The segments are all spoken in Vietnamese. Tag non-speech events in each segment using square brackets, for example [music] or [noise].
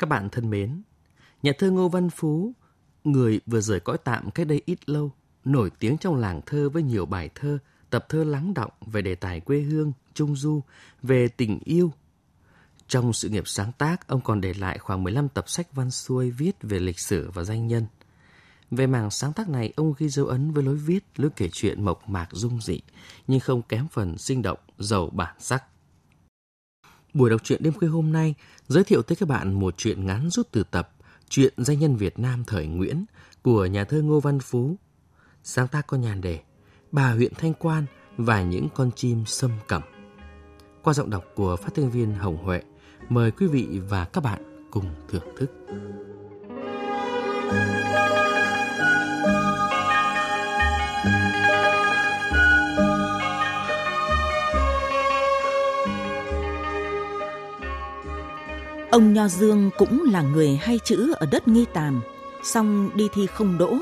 Các bạn thân mến, nhà thơ Ngô Văn Phú, người vừa rời cõi tạm cách đây ít lâu, nổi tiếng trong làng thơ với nhiều bài thơ, tập thơ lắng động về đề tài quê hương, trung du, về tình yêu. Trong sự nghiệp sáng tác, ông còn để lại khoảng 15 tập sách văn xuôi viết về lịch sử và danh nhân. Về mảng sáng tác này, ông ghi dấu ấn với lối viết, lối kể chuyện mộc mạc dung dị, nhưng không kém phần sinh động, giàu bản sắc. Buổi đọc truyện đêm khuya hôm nay giới thiệu tới các bạn một truyện ngắn rút từ tập Chuyện danh nhân Việt Nam thời Nguyễn của nhà thơ Ngô Văn Phú. Sáng tác có nhàn đề Bà huyện Thanh Quan và những con chim sâm cẩm. Qua giọng đọc của phát thanh viên Hồng Huệ, mời quý vị và các bạn cùng thưởng thức. Ông Nho Dương cũng là người hay chữ ở đất Nghi Tàm, song đi thi không đỗ.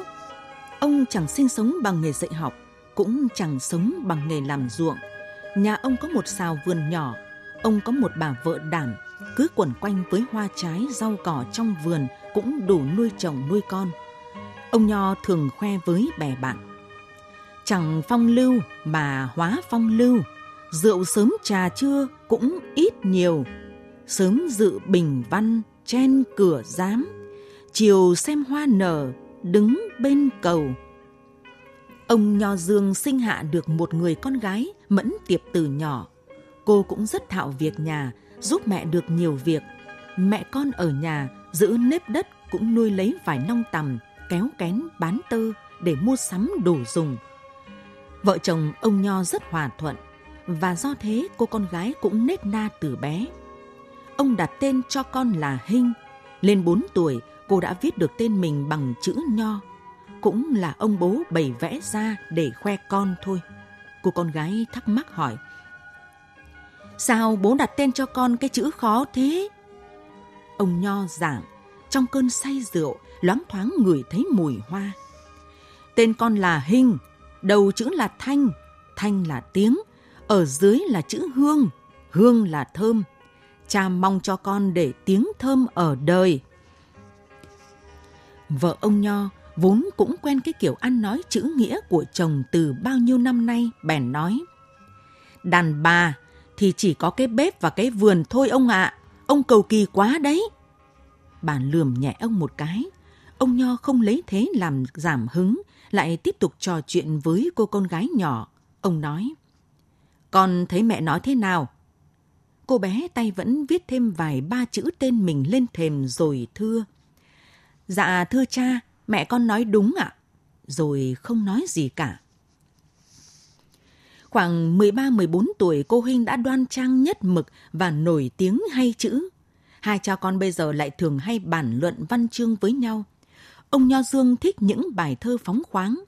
Ông chẳng sinh sống bằng nghề dạy học, cũng chẳng sống bằng nghề làm ruộng. Nhà ông có một xào vườn nhỏ, ông có một bà vợ đảm, cứ quẩn quanh với hoa trái, rau cỏ trong vườn cũng đủ nuôi chồng nuôi con. Ông Nho thường khoe với bè bạn. Chẳng phong lưu mà hóa phong lưu, rượu sớm trà trưa cũng ít nhiều, sớm dự bình văn chen cửa giám, chiều xem hoa nở đứng bên cầu. Ông nho dương sinh hạ được một người con gái mẫn tiệp từ nhỏ. Cô cũng rất thạo việc nhà, giúp mẹ được nhiều việc. Mẹ con ở nhà giữ nếp đất cũng nuôi lấy vài nong tằm, kéo kén bán tơ để mua sắm đủ dùng. Vợ chồng ông nho rất hòa thuận và do thế cô con gái cũng nết na từ bé ông đặt tên cho con là Hinh. Lên 4 tuổi, cô đã viết được tên mình bằng chữ nho. Cũng là ông bố bày vẽ ra để khoe con thôi. Cô con gái thắc mắc hỏi. Sao bố đặt tên cho con cái chữ khó thế? Ông nho giảng, trong cơn say rượu, loáng thoáng ngửi thấy mùi hoa. Tên con là Hinh, đầu chữ là Thanh, Thanh là tiếng, ở dưới là chữ Hương, Hương là thơm, cha mong cho con để tiếng thơm ở đời. Vợ ông Nho vốn cũng quen cái kiểu ăn nói chữ nghĩa của chồng từ bao nhiêu năm nay, bèn nói. Đàn bà thì chỉ có cái bếp và cái vườn thôi ông ạ, ông cầu kỳ quá đấy. Bà lườm nhẹ ông một cái, ông Nho không lấy thế làm giảm hứng, lại tiếp tục trò chuyện với cô con gái nhỏ. Ông nói, con thấy mẹ nói thế nào? Cô bé tay vẫn viết thêm vài ba chữ tên mình lên thềm rồi thưa. Dạ thưa cha, mẹ con nói đúng ạ. Rồi không nói gì cả. Khoảng 13-14 tuổi cô Huynh đã đoan trang nhất mực và nổi tiếng hay chữ. Hai cha con bây giờ lại thường hay bản luận văn chương với nhau. Ông Nho Dương thích những bài thơ phóng khoáng.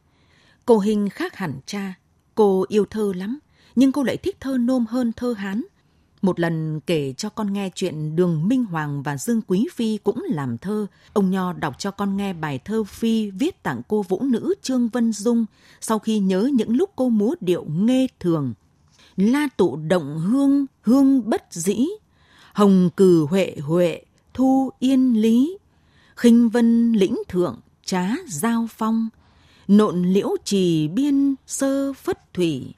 Cô Hình khác hẳn cha. Cô yêu thơ lắm, nhưng cô lại thích thơ nôm hơn thơ Hán. Một lần kể cho con nghe chuyện Đường Minh Hoàng và Dương Quý Phi cũng làm thơ. Ông Nho đọc cho con nghe bài thơ Phi viết tặng cô vũ nữ Trương Vân Dung sau khi nhớ những lúc cô múa điệu nghe thường. La tụ động hương, hương bất dĩ. Hồng cử huệ huệ, thu yên lý. khinh vân lĩnh thượng, trá giao phong. Nộn liễu trì biên sơ phất thủy.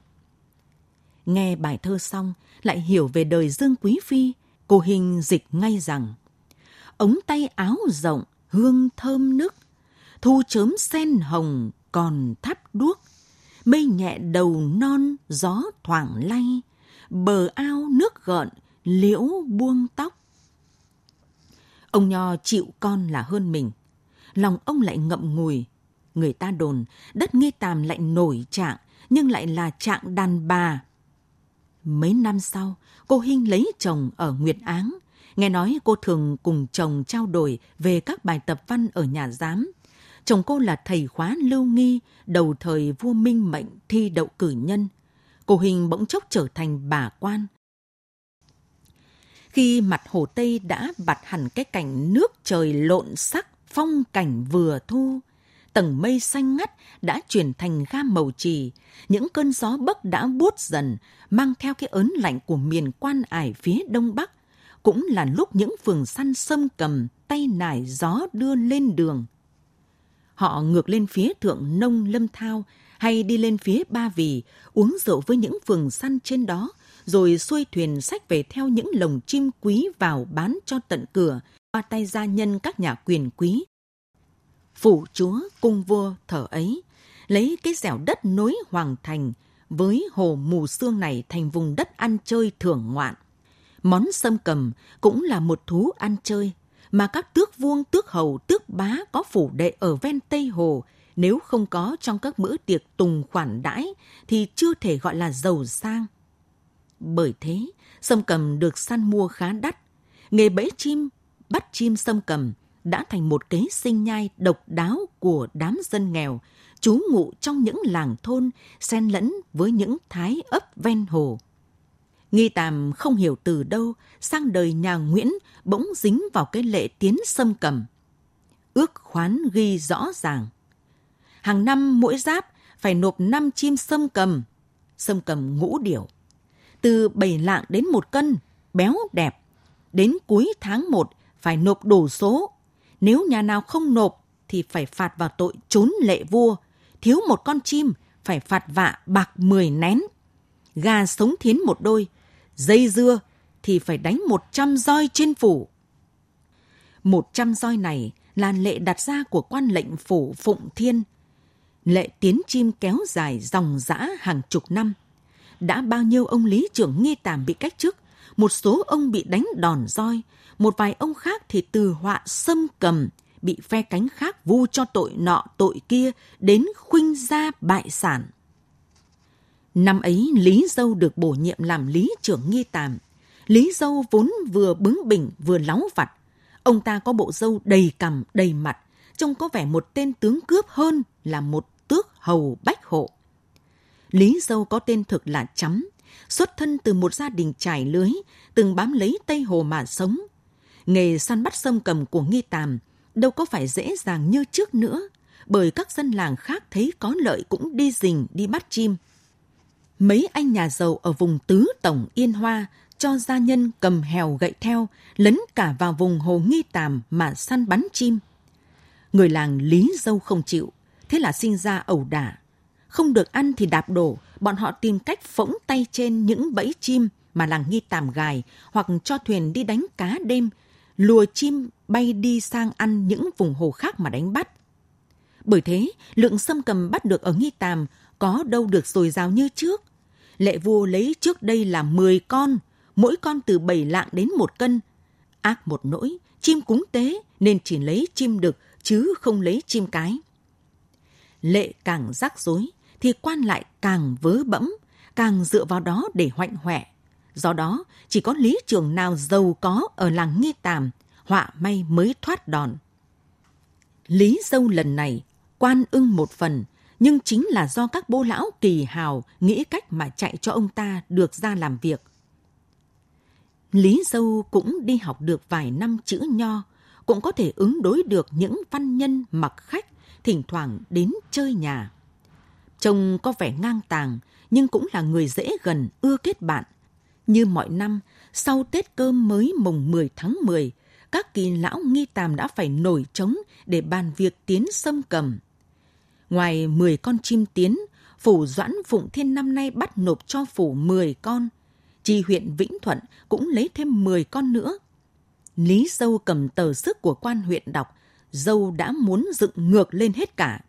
Nghe bài thơ xong, lại hiểu về đời Dương Quý Phi, cô Hình dịch ngay rằng ống tay áo rộng, hương thơm nức, thu chớm sen hồng còn thắp đuốc, mây nhẹ đầu non gió thoảng lay, bờ ao nước gợn, liễu buông tóc. Ông Nho chịu con là hơn mình. Lòng ông lại ngậm ngùi. Người ta đồn, đất nghi tàm lại nổi trạng, nhưng lại là trạng đàn bà. Mấy năm sau, cô Hinh lấy chồng ở Nguyệt Áng. Nghe nói cô thường cùng chồng trao đổi về các bài tập văn ở nhà giám. Chồng cô là thầy khóa lưu nghi, đầu thời vua Minh Mệnh thi đậu cử nhân. Cô Hình bỗng chốc trở thành bà quan. Khi mặt hồ Tây đã bặt hẳn cái cảnh nước trời lộn sắc, phong cảnh vừa thu, tầng mây xanh ngắt đã chuyển thành gam màu trì, những cơn gió bấc đã buốt dần, mang theo cái ớn lạnh của miền quan ải phía đông bắc, cũng là lúc những phường săn sâm cầm, tay nải gió đưa lên đường. Họ ngược lên phía thượng nông lâm thao hay đi lên phía ba vì, uống rượu với những phường săn trên đó, rồi xuôi thuyền sách về theo những lồng chim quý vào bán cho tận cửa, qua tay gia nhân các nhà quyền quý. Phủ chúa cung vua thở ấy, lấy cái dẻo đất nối hoàng thành với hồ mù sương này thành vùng đất ăn chơi thưởng ngoạn. Món sâm cầm cũng là một thú ăn chơi mà các tước vuông, tước hầu, tước bá có phủ đệ ở ven Tây Hồ nếu không có trong các bữa tiệc tùng khoản đãi thì chưa thể gọi là giàu sang. Bởi thế, sâm cầm được săn mua khá đắt. Nghề bẫy chim, bắt chim sâm cầm đã thành một kế sinh nhai độc đáo của đám dân nghèo, trú ngụ trong những làng thôn, xen lẫn với những thái ấp ven hồ. Nghi Tàm không hiểu từ đâu, sang đời nhà Nguyễn bỗng dính vào cái lệ tiến xâm cầm. Ước khoán ghi rõ ràng. Hàng năm mỗi giáp phải nộp 5 chim sâm cầm, sâm cầm ngũ điểu. Từ 7 lạng đến một cân, béo đẹp. Đến cuối tháng 1 phải nộp đủ số. Nếu nhà nào không nộp thì phải phạt vào tội trốn lệ vua. Thiếu một con chim phải phạt vạ bạc 10 nén. Gà sống thiến một đôi, dây dưa thì phải đánh 100 roi trên phủ. 100 roi này là lệ đặt ra của quan lệnh phủ Phụng Thiên. Lệ tiến chim kéo dài dòng dã hàng chục năm. Đã bao nhiêu ông lý trưởng nghi tàm bị cách chức, một số ông bị đánh đòn roi, một vài ông khác thì từ họa xâm cầm, bị phe cánh khác vu cho tội nọ tội kia đến khuynh gia bại sản. Năm ấy Lý Dâu được bổ nhiệm làm Lý trưởng nghi tàm. Lý Dâu vốn vừa bướng bỉnh vừa láo vặt. Ông ta có bộ dâu đầy cằm, đầy mặt, trông có vẻ một tên tướng cướp hơn là một tước hầu bách hộ. Lý Dâu có tên thực là chấm xuất thân từ một gia đình trải lưới, từng bám lấy Tây Hồ mà sống. Nghề săn bắt sâm cầm của nghi tàm đâu có phải dễ dàng như trước nữa, bởi các dân làng khác thấy có lợi cũng đi rình đi bắt chim mấy anh nhà giàu ở vùng Tứ Tổng Yên Hoa cho gia nhân cầm hèo gậy theo, lấn cả vào vùng hồ nghi tàm mà săn bắn chim. Người làng Lý Dâu không chịu, thế là sinh ra ẩu đả. Không được ăn thì đạp đổ, bọn họ tìm cách phỗng tay trên những bẫy chim mà làng nghi tàm gài hoặc cho thuyền đi đánh cá đêm, lùa chim bay đi sang ăn những vùng hồ khác mà đánh bắt. Bởi thế, lượng sâm cầm bắt được ở nghi tàm có đâu được dồi dào như trước. Lệ vua lấy trước đây là 10 con, mỗi con từ 7 lạng đến một cân. Ác một nỗi, chim cúng tế nên chỉ lấy chim đực chứ không lấy chim cái. Lệ càng rắc rối thì quan lại càng vớ bẫm, càng dựa vào đó để hoạnh hoẹ. Do đó, chỉ có lý trường nào giàu có ở làng Nghi Tàm, họa may mới thoát đòn. Lý dâu lần này, quan ưng một phần, nhưng chính là do các bô lão kỳ hào nghĩ cách mà chạy cho ông ta được ra làm việc. Lý Dâu cũng đi học được vài năm chữ nho, cũng có thể ứng đối được những văn nhân mặc khách thỉnh thoảng đến chơi nhà. Trông có vẻ ngang tàng, nhưng cũng là người dễ gần, ưa kết bạn. Như mọi năm, sau Tết cơm mới mùng 10 tháng 10, các kỳ lão nghi tàm đã phải nổi trống để bàn việc tiến sâm cầm. Ngoài 10 con chim tiến, phủ Doãn Phụng Thiên năm nay bắt nộp cho phủ 10 con. Chi huyện Vĩnh Thuận cũng lấy thêm 10 con nữa. Lý Dâu cầm tờ sức của quan huyện đọc, Dâu đã muốn dựng ngược lên hết cả.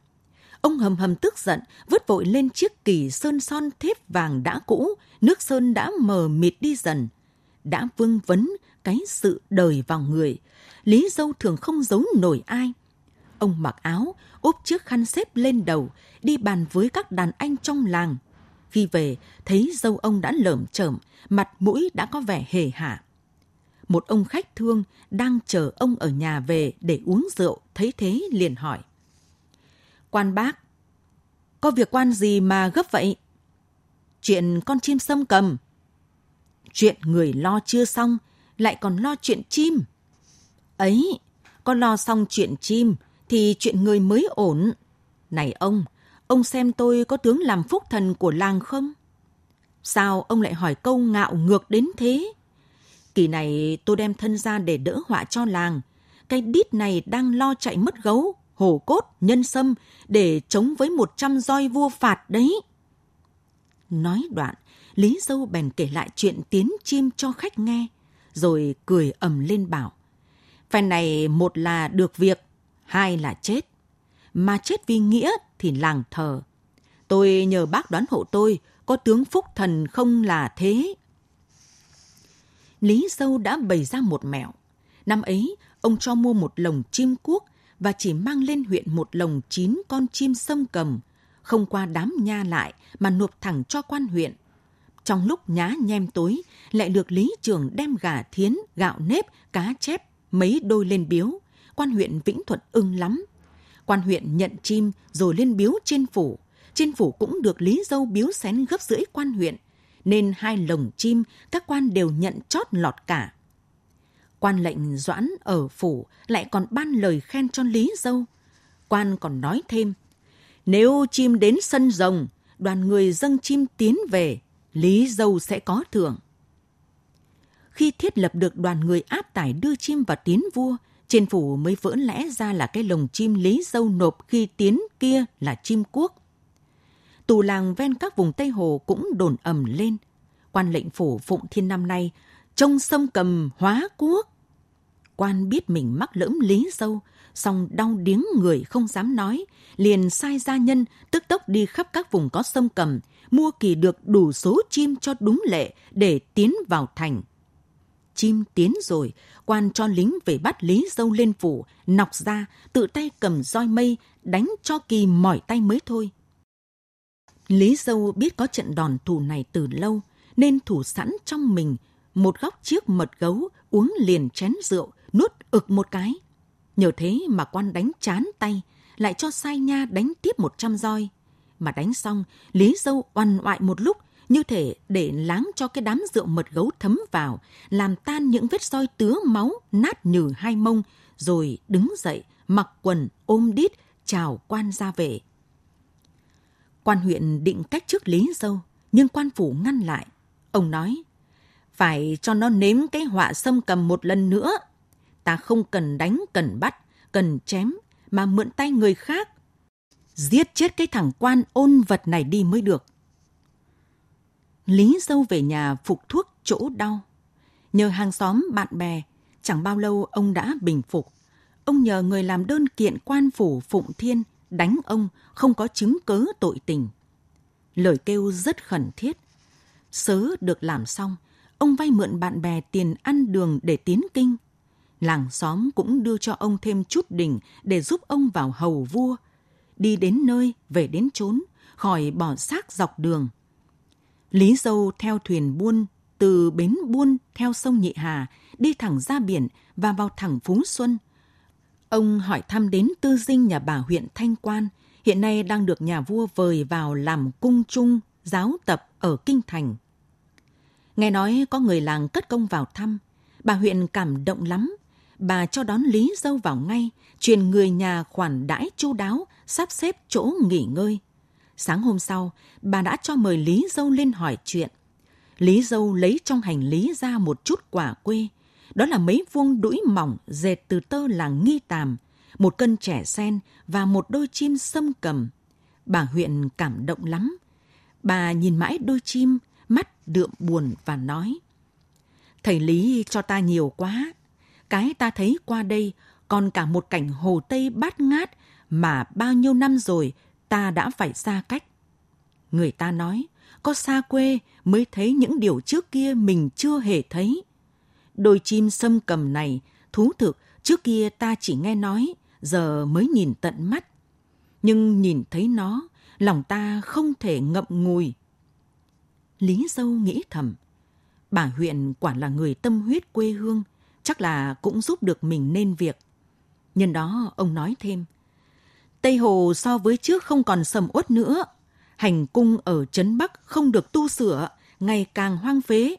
Ông hầm hầm tức giận, vứt vội lên chiếc kỳ sơn son thép vàng đã cũ, nước sơn đã mờ mịt đi dần. Đã vương vấn cái sự đời vào người, Lý Dâu thường không giấu nổi ai. Ông mặc áo, úp chiếc khăn xếp lên đầu, đi bàn với các đàn anh trong làng. Khi về, thấy dâu ông đã lởm chởm, mặt mũi đã có vẻ hề hả. Một ông khách thương đang chờ ông ở nhà về để uống rượu, thấy thế liền hỏi. Quan bác, có việc quan gì mà gấp vậy? Chuyện con chim sâm cầm. Chuyện người lo chưa xong, lại còn lo chuyện chim. Ấy, con lo xong chuyện chim, thì chuyện người mới ổn. Này ông, ông xem tôi có tướng làm phúc thần của làng không? Sao ông lại hỏi câu ngạo ngược đến thế? Kỳ này tôi đem thân ra để đỡ họa cho làng. Cái đít này đang lo chạy mất gấu, hổ cốt, nhân sâm để chống với một trăm roi vua phạt đấy. Nói đoạn, Lý Dâu bèn kể lại chuyện tiến chim cho khách nghe, rồi cười ầm lên bảo. Phen này một là được việc, hai là chết. Mà chết vì nghĩa thì làng thờ. Tôi nhờ bác đoán hộ tôi, có tướng phúc thần không là thế. Lý Dâu đã bày ra một mẹo. Năm ấy, ông cho mua một lồng chim cuốc và chỉ mang lên huyện một lồng chín con chim sâm cầm, không qua đám nha lại mà nộp thẳng cho quan huyện. Trong lúc nhá nhem tối, lại được lý trường đem gà thiến, gạo nếp, cá chép, mấy đôi lên biếu. Quan huyện Vĩnh Thuận ưng lắm. Quan huyện nhận chim rồi lên biếu trên phủ. Trên phủ cũng được Lý Dâu biếu xén gấp rưỡi quan huyện, nên hai lồng chim các quan đều nhận chót lọt cả. Quan lệnh doãn ở phủ lại còn ban lời khen cho Lý Dâu. Quan còn nói thêm, nếu chim đến sân rồng, đoàn người dâng chim tiến về, Lý Dâu sẽ có thưởng. Khi thiết lập được đoàn người áp tải đưa chim vào tiến vua, trên phủ mới vỡ lẽ ra là cái lồng chim Lý Dâu nộp khi tiến kia là chim quốc. Tù làng ven các vùng Tây Hồ cũng đồn ầm lên. Quan lệnh phủ Phụng Thiên năm nay, trông sông cầm hóa quốc. Quan biết mình mắc lỡm Lý Dâu, song đau điếng người không dám nói, liền sai gia nhân tức tốc đi khắp các vùng có sông cầm, mua kỳ được đủ số chim cho đúng lệ để tiến vào thành. Chim tiến rồi, quan cho lính về bắt Lý Dâu lên phủ, nọc ra, tự tay cầm roi mây, đánh cho kỳ mỏi tay mới thôi. Lý Dâu biết có trận đòn thủ này từ lâu, nên thủ sẵn trong mình một góc chiếc mật gấu uống liền chén rượu, nuốt ực một cái. Nhờ thế mà quan đánh chán tay, lại cho sai nha đánh tiếp một trăm roi. Mà đánh xong, Lý Dâu oằn oại một lúc, như thể để láng cho cái đám rượu mật gấu thấm vào, làm tan những vết roi tứa máu nát nhừ hai mông, rồi đứng dậy, mặc quần, ôm đít, chào quan ra về. Quan huyện định cách trước Lý Dâu, nhưng quan phủ ngăn lại. Ông nói, phải cho nó nếm cái họa sâm cầm một lần nữa. Ta không cần đánh, cần bắt, cần chém, mà mượn tay người khác. Giết chết cái thằng quan ôn vật này đi mới được. Lý dâu về nhà phục thuốc chỗ đau. Nhờ hàng xóm, bạn bè, chẳng bao lâu ông đã bình phục. Ông nhờ người làm đơn kiện quan phủ Phụng Thiên đánh ông không có chứng cớ tội tình. Lời kêu rất khẩn thiết. Sớ được làm xong, ông vay mượn bạn bè tiền ăn đường để tiến kinh. Làng xóm cũng đưa cho ông thêm chút đỉnh để giúp ông vào hầu vua. Đi đến nơi, về đến chốn, khỏi bỏ xác dọc đường. Lý Dâu theo thuyền buôn từ bến buôn theo sông Nhị Hà, đi thẳng ra biển và vào thẳng Phú Xuân. Ông hỏi thăm đến tư dinh nhà bà huyện Thanh Quan, hiện nay đang được nhà vua vời vào làm cung trung, giáo tập ở Kinh Thành. Nghe nói có người làng cất công vào thăm, bà huyện cảm động lắm. Bà cho đón Lý Dâu vào ngay, truyền người nhà khoản đãi chu đáo, sắp xếp chỗ nghỉ ngơi. Sáng hôm sau, bà đã cho mời Lý Dâu lên hỏi chuyện. Lý Dâu lấy trong hành lý ra một chút quả quê. Đó là mấy vuông đũi mỏng dệt từ tơ làng nghi tàm, một cân trẻ sen và một đôi chim sâm cầm. Bà huyện cảm động lắm. Bà nhìn mãi đôi chim, mắt đượm buồn và nói. Thầy Lý cho ta nhiều quá. Cái ta thấy qua đây còn cả một cảnh hồ Tây bát ngát mà bao nhiêu năm rồi ta đã phải xa cách. Người ta nói, có xa quê mới thấy những điều trước kia mình chưa hề thấy. Đôi chim sâm cầm này, thú thực, trước kia ta chỉ nghe nói, giờ mới nhìn tận mắt. Nhưng nhìn thấy nó, lòng ta không thể ngậm ngùi. Lý Dâu nghĩ thầm, bà huyện quả là người tâm huyết quê hương, chắc là cũng giúp được mình nên việc. Nhân đó ông nói thêm, Tây Hồ so với trước không còn sầm uất nữa. Hành cung ở Trấn Bắc không được tu sửa, ngày càng hoang phế.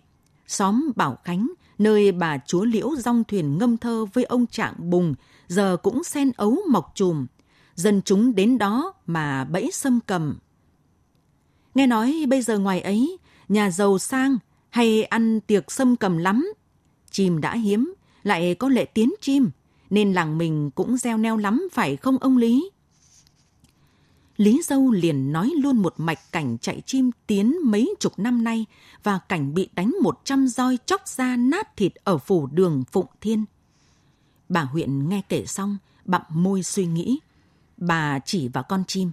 Xóm Bảo Khánh, nơi bà chúa Liễu rong thuyền ngâm thơ với ông Trạng Bùng, giờ cũng sen ấu mọc chùm. Dân chúng đến đó mà bẫy xâm cầm. Nghe nói bây giờ ngoài ấy, nhà giàu sang hay ăn tiệc xâm cầm lắm. Chim đã hiếm, lại có lệ tiến chim, nên làng mình cũng gieo neo lắm phải không ông Lý? Lý Dâu liền nói luôn một mạch cảnh chạy chim tiến mấy chục năm nay và cảnh bị đánh một trăm roi chóc da nát thịt ở phủ đường Phụng Thiên. Bà huyện nghe kể xong, bặm môi suy nghĩ. Bà chỉ vào con chim.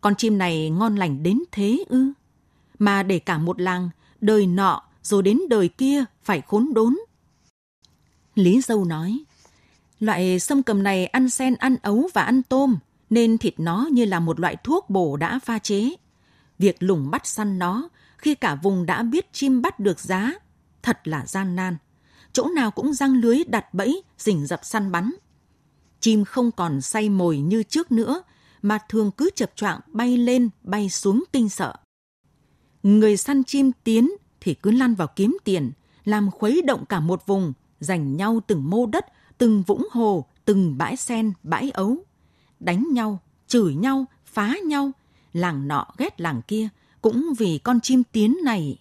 Con chim này ngon lành đến thế ư? Mà để cả một làng, đời nọ rồi đến đời kia phải khốn đốn. Lý Dâu nói, loại sâm cầm này ăn sen, ăn ấu và ăn tôm, nên thịt nó như là một loại thuốc bổ đã pha chế. Việc lùng bắt săn nó khi cả vùng đã biết chim bắt được giá, thật là gian nan. Chỗ nào cũng răng lưới đặt bẫy, rình rập săn bắn. Chim không còn say mồi như trước nữa, mà thường cứ chập choạng bay lên, bay xuống kinh sợ. Người săn chim tiến thì cứ lăn vào kiếm tiền, làm khuấy động cả một vùng, giành nhau từng mô đất, từng vũng hồ, từng bãi sen, bãi ấu đánh nhau, chửi nhau, phá nhau, làng nọ ghét làng kia, cũng vì con chim tiến này.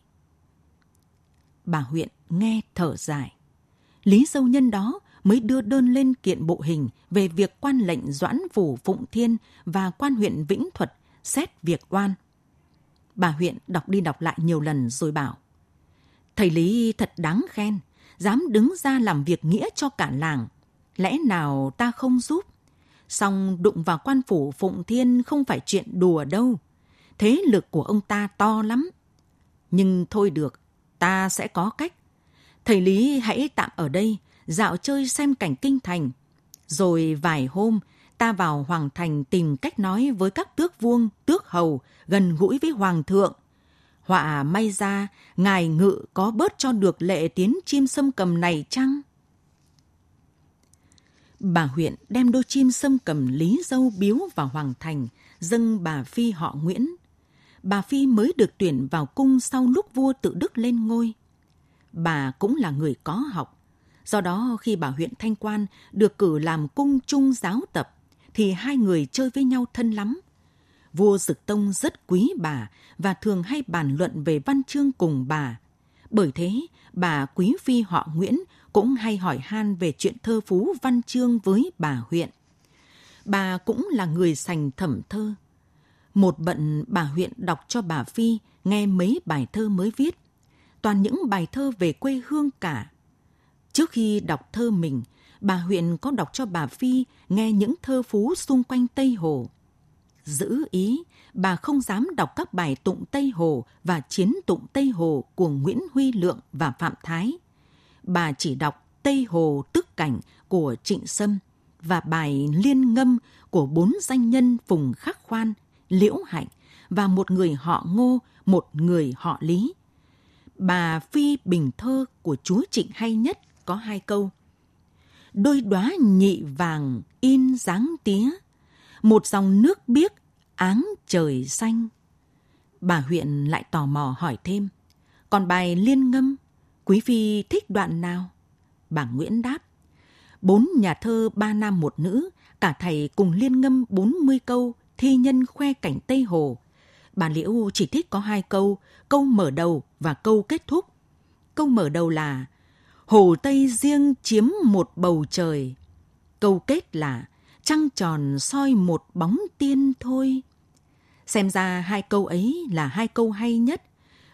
Bà huyện nghe thở dài. Lý Dâu Nhân đó mới đưa đơn lên kiện bộ hình về việc quan lệnh Doãn Phủ Phụng Thiên và quan huyện Vĩnh Thuật xét việc oan. Bà huyện đọc đi đọc lại nhiều lần rồi bảo Thầy Lý thật đáng khen, dám đứng ra làm việc nghĩa cho cả làng. Lẽ nào ta không giúp? Song đụng vào quan phủ Phụng Thiên không phải chuyện đùa đâu. Thế lực của ông ta to lắm. Nhưng thôi được, ta sẽ có cách. Thầy Lý hãy tạm ở đây, dạo chơi xem cảnh kinh thành. Rồi vài hôm, ta vào Hoàng Thành tìm cách nói với các tước vuông, tước hầu, gần gũi với Hoàng thượng. Họa may ra, ngài ngự có bớt cho được lệ tiến chim sâm cầm này chăng? Bà huyện đem đôi chim sâm cầm Lý Dâu biếu vào Hoàng Thành, dâng bà Phi họ Nguyễn. Bà Phi mới được tuyển vào cung sau lúc vua tự đức lên ngôi. Bà cũng là người có học. Do đó khi bà huyện Thanh Quan được cử làm cung trung giáo tập, thì hai người chơi với nhau thân lắm. Vua Dực Tông rất quý bà và thường hay bàn luận về văn chương cùng bà. Bởi thế, bà quý phi họ Nguyễn cũng hay hỏi han về chuyện thơ phú văn chương với bà huyện. Bà cũng là người sành thẩm thơ. Một bận bà huyện đọc cho bà Phi nghe mấy bài thơ mới viết. Toàn những bài thơ về quê hương cả. Trước khi đọc thơ mình, bà huyện có đọc cho bà Phi nghe những thơ phú xung quanh Tây Hồ. Giữ ý, bà không dám đọc các bài tụng Tây Hồ và chiến tụng Tây Hồ của Nguyễn Huy Lượng và Phạm Thái – bà chỉ đọc Tây Hồ Tức Cảnh của Trịnh Sâm và bài Liên Ngâm của bốn danh nhân Phùng Khắc Khoan, Liễu Hạnh và một người họ Ngô, một người họ Lý. Bà Phi Bình Thơ của chúa Trịnh hay nhất có hai câu. Đôi đóa nhị vàng in dáng tía, một dòng nước biếc áng trời xanh. Bà huyện lại tò mò hỏi thêm, còn bài liên ngâm Quý phi thích đoạn nào? Bà Nguyễn đáp. Bốn nhà thơ ba nam một nữ, cả thầy cùng liên ngâm bốn mươi câu, thi nhân khoe cảnh Tây Hồ. Bà Liễu chỉ thích có hai câu, câu mở đầu và câu kết thúc. Câu mở đầu là Hồ Tây riêng chiếm một bầu trời. Câu kết là Trăng tròn soi một bóng tiên thôi. Xem ra hai câu ấy là hai câu hay nhất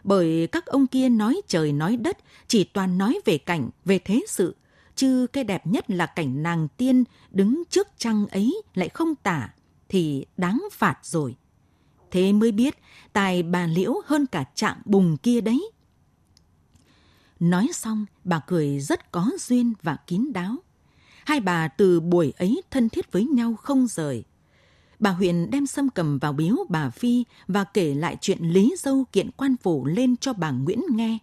bởi các ông kia nói trời nói đất chỉ toàn nói về cảnh, về thế sự, chứ cái đẹp nhất là cảnh nàng tiên đứng trước trăng ấy lại không tả, thì đáng phạt rồi. Thế mới biết tài bà Liễu hơn cả trạng bùng kia đấy. Nói xong, bà cười rất có duyên và kín đáo. Hai bà từ buổi ấy thân thiết với nhau không rời. Bà huyện đem sâm cầm vào biếu bà Phi và kể lại chuyện Lý Dâu kiện quan phủ lên cho bà Nguyễn nghe.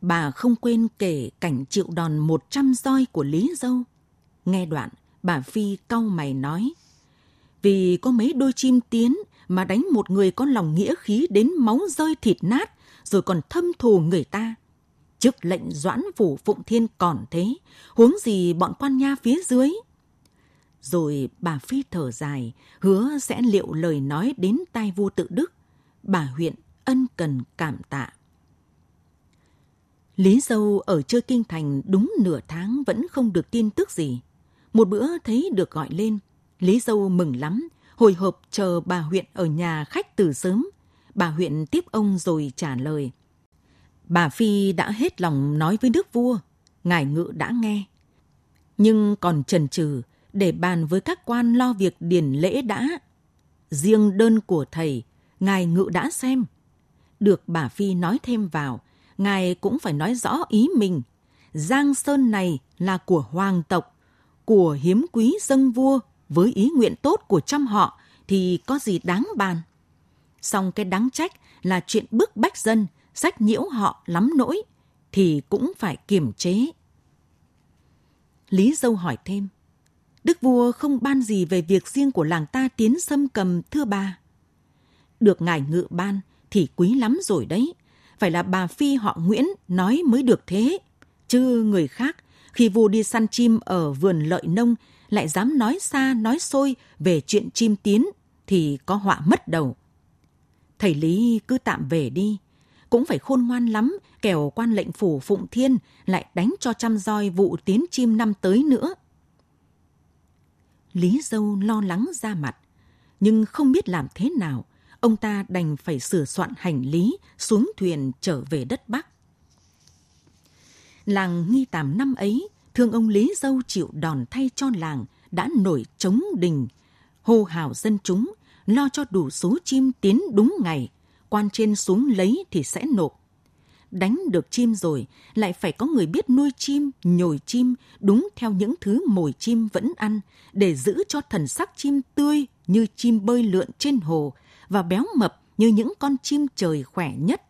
Bà không quên kể cảnh chịu đòn một trăm roi của Lý Dâu. Nghe đoạn, bà Phi cau mày nói, vì có mấy đôi chim tiến mà đánh một người có lòng nghĩa khí đến máu rơi thịt nát, rồi còn thâm thù người ta. Trước lệnh doãn phủ phụng thiên còn thế, huống gì bọn quan nha phía dưới. Rồi bà Phi thở dài, hứa sẽ liệu lời nói đến tai vua tự đức. Bà huyện ân cần cảm tạ. Lý Dâu ở chơi kinh thành đúng nửa tháng vẫn không được tin tức gì. Một bữa thấy được gọi lên, Lý Dâu mừng lắm, hồi hộp chờ bà huyện ở nhà khách từ sớm. Bà huyện tiếp ông rồi trả lời. Bà Phi đã hết lòng nói với đức vua, ngài ngự đã nghe. Nhưng còn trần trừ để bàn với các quan lo việc điền lễ đã. Riêng đơn của thầy, ngài ngự đã xem. Được bà Phi nói thêm vào, ngài cũng phải nói rõ ý mình. Giang Sơn này là của hoàng tộc, của hiếm quý dân vua với ý nguyện tốt của trăm họ thì có gì đáng bàn. Song cái đáng trách là chuyện bức bách dân, sách nhiễu họ lắm nỗi, thì cũng phải kiềm chế. Lý Dâu hỏi thêm, Đức vua không ban gì về việc riêng của làng ta tiến xâm cầm thưa bà. Được ngài ngự ban thì quý lắm rồi đấy, phải là bà Phi họ Nguyễn nói mới được thế. Chứ người khác, khi vua đi săn chim ở vườn lợi nông, lại dám nói xa nói xôi về chuyện chim tiến, thì có họa mất đầu. Thầy Lý cứ tạm về đi, cũng phải khôn ngoan lắm, kẻo quan lệnh phủ Phụng Thiên lại đánh cho trăm roi vụ tiến chim năm tới nữa. Lý Dâu lo lắng ra mặt, nhưng không biết làm thế nào, ông ta đành phải sửa soạn hành lý xuống thuyền trở về đất Bắc. Làng Nghi Tàm năm ấy, thương ông Lý Dâu chịu đòn thay cho làng đã nổi chống đình, hô hào dân chúng, lo cho đủ số chim tiến đúng ngày, quan trên xuống lấy thì sẽ nộp. Đánh được chim rồi, lại phải có người biết nuôi chim, nhồi chim, đúng theo những thứ mồi chim vẫn ăn, để giữ cho thần sắc chim tươi như chim bơi lượn trên hồ và béo mập như những con chim trời khỏe nhất.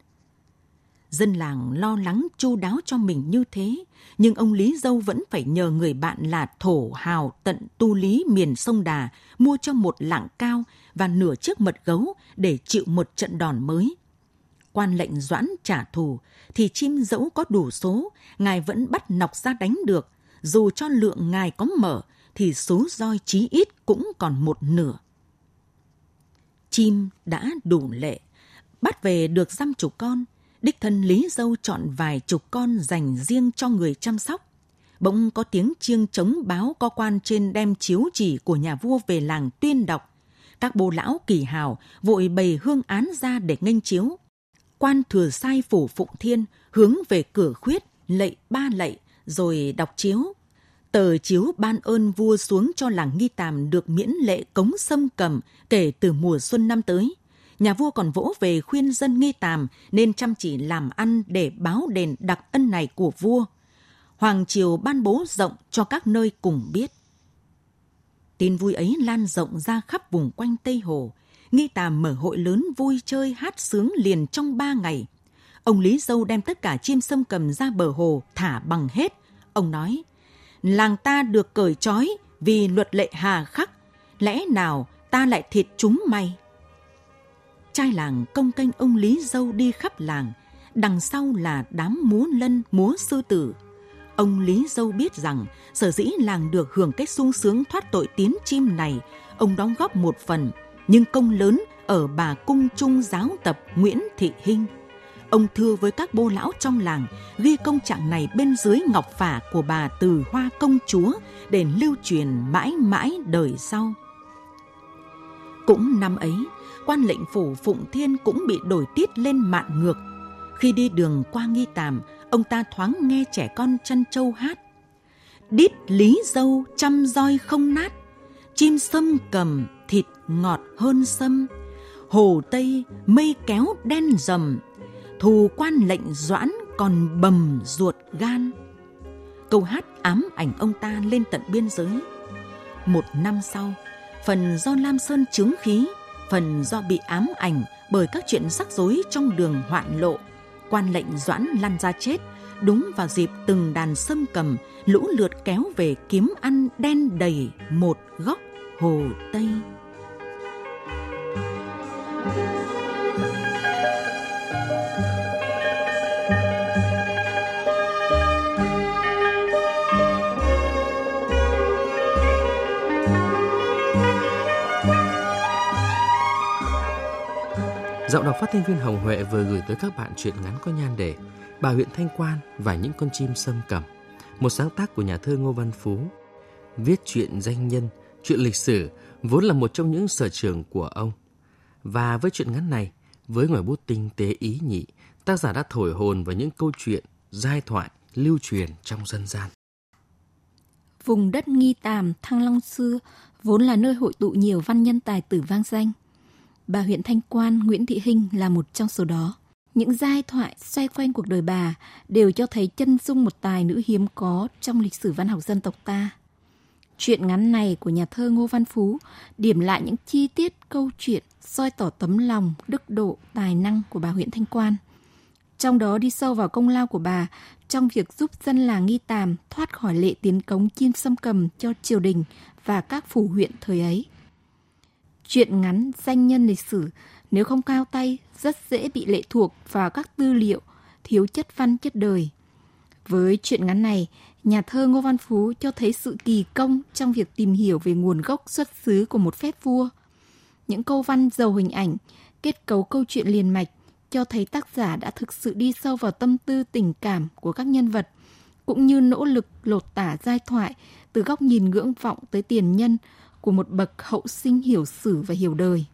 Dân làng lo lắng chu đáo cho mình như thế, nhưng ông Lý Dâu vẫn phải nhờ người bạn là thổ hào tận tu lý miền sông Đà mua cho một lạng cao và nửa chiếc mật gấu để chịu một trận đòn mới. Quan lệnh doãn trả thù, thì chim dẫu có đủ số, ngài vẫn bắt nọc ra đánh được, dù cho lượng ngài có mở, thì số roi chí ít cũng còn một nửa. Chim đã đủ lệ, bắt về được dăm chục con, đích thân Lý Dâu chọn vài chục con dành riêng cho người chăm sóc. Bỗng có tiếng chiêng trống báo có quan trên đem chiếu chỉ của nhà vua về làng tuyên đọc. Các bồ lão kỳ hào vội bày hương án ra để nghênh chiếu. Quan thừa sai phủ phụng thiên hướng về cửa khuyết, lạy ba lạy, rồi đọc chiếu. Tờ chiếu ban ơn vua xuống cho làng nghi tàm được miễn lệ cống sâm cầm kể từ mùa xuân năm tới nhà vua còn vỗ về khuyên dân nghi tàm nên chăm chỉ làm ăn để báo đền đặc ân này của vua. Hoàng Triều ban bố rộng cho các nơi cùng biết. Tin vui ấy lan rộng ra khắp vùng quanh Tây Hồ. Nghi Tàm mở hội lớn vui chơi hát sướng liền trong ba ngày. Ông Lý Dâu đem tất cả chim sâm cầm ra bờ hồ thả bằng hết. Ông nói, làng ta được cởi trói vì luật lệ hà khắc. Lẽ nào ta lại thịt chúng mày? Trai làng công canh ông Lý Dâu đi khắp làng, đằng sau là đám múa lân, múa sư tử. Ông Lý Dâu biết rằng sở dĩ làng được hưởng cái sung sướng thoát tội tiến chim này, ông đóng góp một phần, nhưng công lớn ở bà cung trung giáo tập Nguyễn Thị Hinh. Ông thưa với các bô lão trong làng ghi công trạng này bên dưới ngọc phả của bà từ hoa công chúa để lưu truyền mãi mãi đời sau. Cũng năm ấy, quan lệnh phủ Phụng Thiên cũng bị đổi tiết lên mạn ngược. Khi đi đường qua nghi tàm, ông ta thoáng nghe trẻ con chăn trâu hát. Đít lý dâu trăm roi không nát, chim sâm cầm thịt ngọt hơn sâm. Hồ Tây mây kéo đen rầm, thù quan lệnh doãn còn bầm ruột gan. Câu hát ám ảnh ông ta lên tận biên giới. Một năm sau, phần do Lam Sơn chứng khí, phần do bị ám ảnh bởi các chuyện rắc rối trong đường hoạn lộ. Quan lệnh Doãn lăn ra chết, đúng vào dịp từng đàn sâm cầm lũ lượt kéo về kiếm ăn đen đầy một góc hồ Tây. Dạo đọc phát thanh viên Hồng Huệ vừa gửi tới các bạn truyện ngắn có nhan đề Bà huyện Thanh Quan và những con chim sâm cầm, một sáng tác của nhà thơ Ngô Văn Phú. Viết chuyện danh nhân, chuyện lịch sử vốn là một trong những sở trường của ông. Và với chuyện ngắn này, với ngòi bút tinh tế ý nhị, tác giả đã thổi hồn vào những câu chuyện, giai thoại lưu truyền trong dân gian. Vùng đất Nghi Tàm, Thăng Long xưa vốn là nơi hội tụ nhiều văn nhân tài tử vang danh – bà huyện Thanh Quan Nguyễn Thị Hinh là một trong số đó. Những giai thoại xoay quanh cuộc đời bà đều cho thấy chân dung một tài nữ hiếm có trong lịch sử văn học dân tộc ta. Chuyện ngắn này của nhà thơ Ngô Văn Phú điểm lại những chi tiết câu chuyện soi tỏ tấm lòng, đức độ, tài năng của bà huyện Thanh Quan. Trong đó đi sâu vào công lao của bà trong việc giúp dân làng Nghi Tàm thoát khỏi lệ tiến cống chim xâm cầm cho triều đình và các phủ huyện thời ấy. Chuyện ngắn danh nhân lịch sử nếu không cao tay rất dễ bị lệ thuộc vào các tư liệu thiếu chất văn chất đời. Với chuyện ngắn này, nhà thơ Ngô Văn Phú cho thấy sự kỳ công trong việc tìm hiểu về nguồn gốc xuất xứ của một phép vua. Những câu văn giàu hình ảnh, kết cấu câu chuyện liền mạch cho thấy tác giả đã thực sự đi sâu vào tâm tư tình cảm của các nhân vật, cũng như nỗ lực lột tả giai thoại từ góc nhìn ngưỡng vọng tới tiền nhân của một bậc hậu sinh hiểu sử và hiểu đời.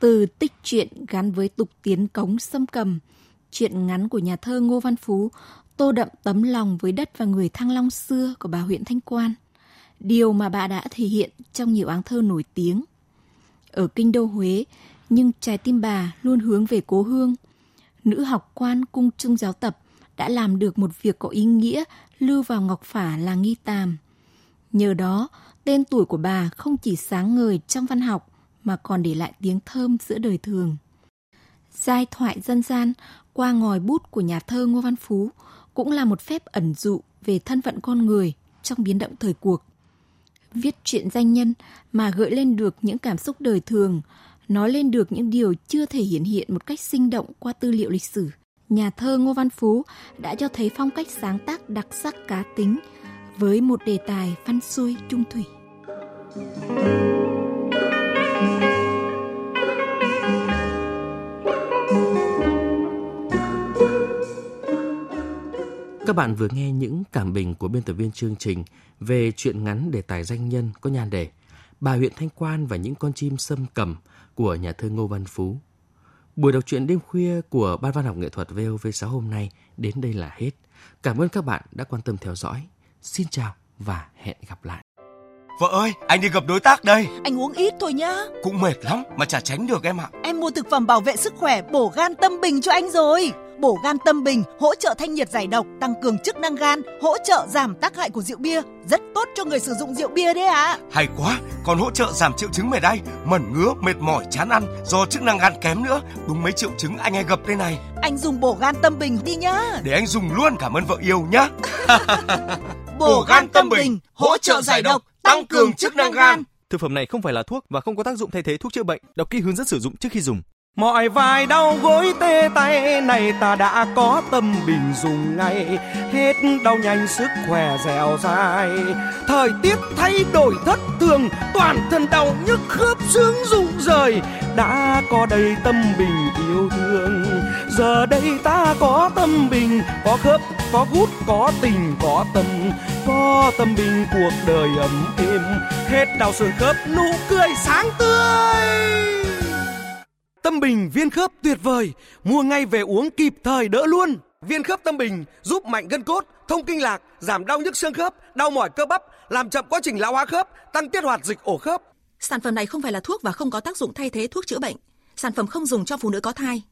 Từ tích truyện gắn với tục tiến cống xâm cầm, chuyện ngắn của nhà thơ Ngô Văn Phú tô đậm tấm lòng với đất và người Thăng Long xưa của bà huyện Thanh Quan, điều mà bà đã thể hiện trong nhiều áng thơ nổi tiếng. Ở kinh đô Huế, nhưng trái tim bà luôn hướng về cố hương. Nữ học quan cung trung giáo tập đã làm được một việc có ý nghĩa lưu vào ngọc phả là nghi tàm. Nhờ đó, tên tuổi của bà không chỉ sáng ngời trong văn học mà còn để lại tiếng thơm giữa đời thường. Giai thoại dân gian qua ngòi bút của nhà thơ Ngô Văn Phú cũng là một phép ẩn dụ về thân phận con người trong biến động thời cuộc. Viết chuyện danh nhân mà gợi lên được những cảm xúc đời thường, nói lên được những điều chưa thể hiện hiện một cách sinh động qua tư liệu lịch sử. Nhà thơ Ngô Văn Phú đã cho thấy phong cách sáng tác đặc sắc cá tính với một đề tài văn xuôi trung thủy. Các bạn vừa nghe những cảm bình của biên tập viên chương trình về chuyện ngắn đề tài danh nhân có nhan đề Bà huyện Thanh Quan và những con chim sâm cầm của nhà thơ Ngô Văn Phú. Buổi đọc truyện đêm khuya của Ban văn học nghệ thuật VOV6 hôm nay đến đây là hết. Cảm ơn các bạn đã quan tâm theo dõi. Xin chào và hẹn gặp lại. Vợ ơi, anh đi gặp đối tác đây. Anh uống ít thôi nhá. Cũng mệt lắm mà chả tránh được em ạ. Em mua thực phẩm bảo vệ sức khỏe bổ gan tâm bình cho anh rồi. Bổ gan tâm bình hỗ trợ thanh nhiệt giải độc, tăng cường chức năng gan, hỗ trợ giảm tác hại của rượu bia, rất tốt cho người sử dụng rượu bia đấy ạ. À. Hay quá, còn hỗ trợ giảm triệu chứng mệt đay, mẩn ngứa, mệt mỏi, chán ăn do chức năng gan kém nữa. Đúng mấy triệu chứng anh hay gặp đây này. Anh dùng bổ gan tâm bình đi nhá. Để anh dùng luôn, cảm ơn vợ yêu nhá. [laughs] bổ gan tâm bình hỗ trợ giải độc tăng cường chức năng gan. Thực phẩm này không phải là thuốc và không có tác dụng thay thế thuốc chữa bệnh. Đọc kỹ hướng dẫn sử dụng trước khi dùng. Mọi vai đau gối tê tay này ta đã có tâm bình dùng ngay. Hết đau nhanh sức khỏe dẻo dai. Thời tiết thay đổi thất thường Toàn thân đau nhức khớp xương rụng rời. Đã có đầy tâm bình yêu thương. Giờ đây ta có tâm bình Có khớp, có gút, có tình, có tâm. Có tâm bình cuộc đời ấm êm. Hết đau xương khớp nụ cười sáng tươi. Tâm Bình viên khớp tuyệt vời, mua ngay về uống kịp thời đỡ luôn. Viên khớp Tâm Bình giúp mạnh gân cốt, thông kinh lạc, giảm đau nhức xương khớp, đau mỏi cơ bắp, làm chậm quá trình lão hóa khớp, tăng tiết hoạt dịch ổ khớp. Sản phẩm này không phải là thuốc và không có tác dụng thay thế thuốc chữa bệnh. Sản phẩm không dùng cho phụ nữ có thai.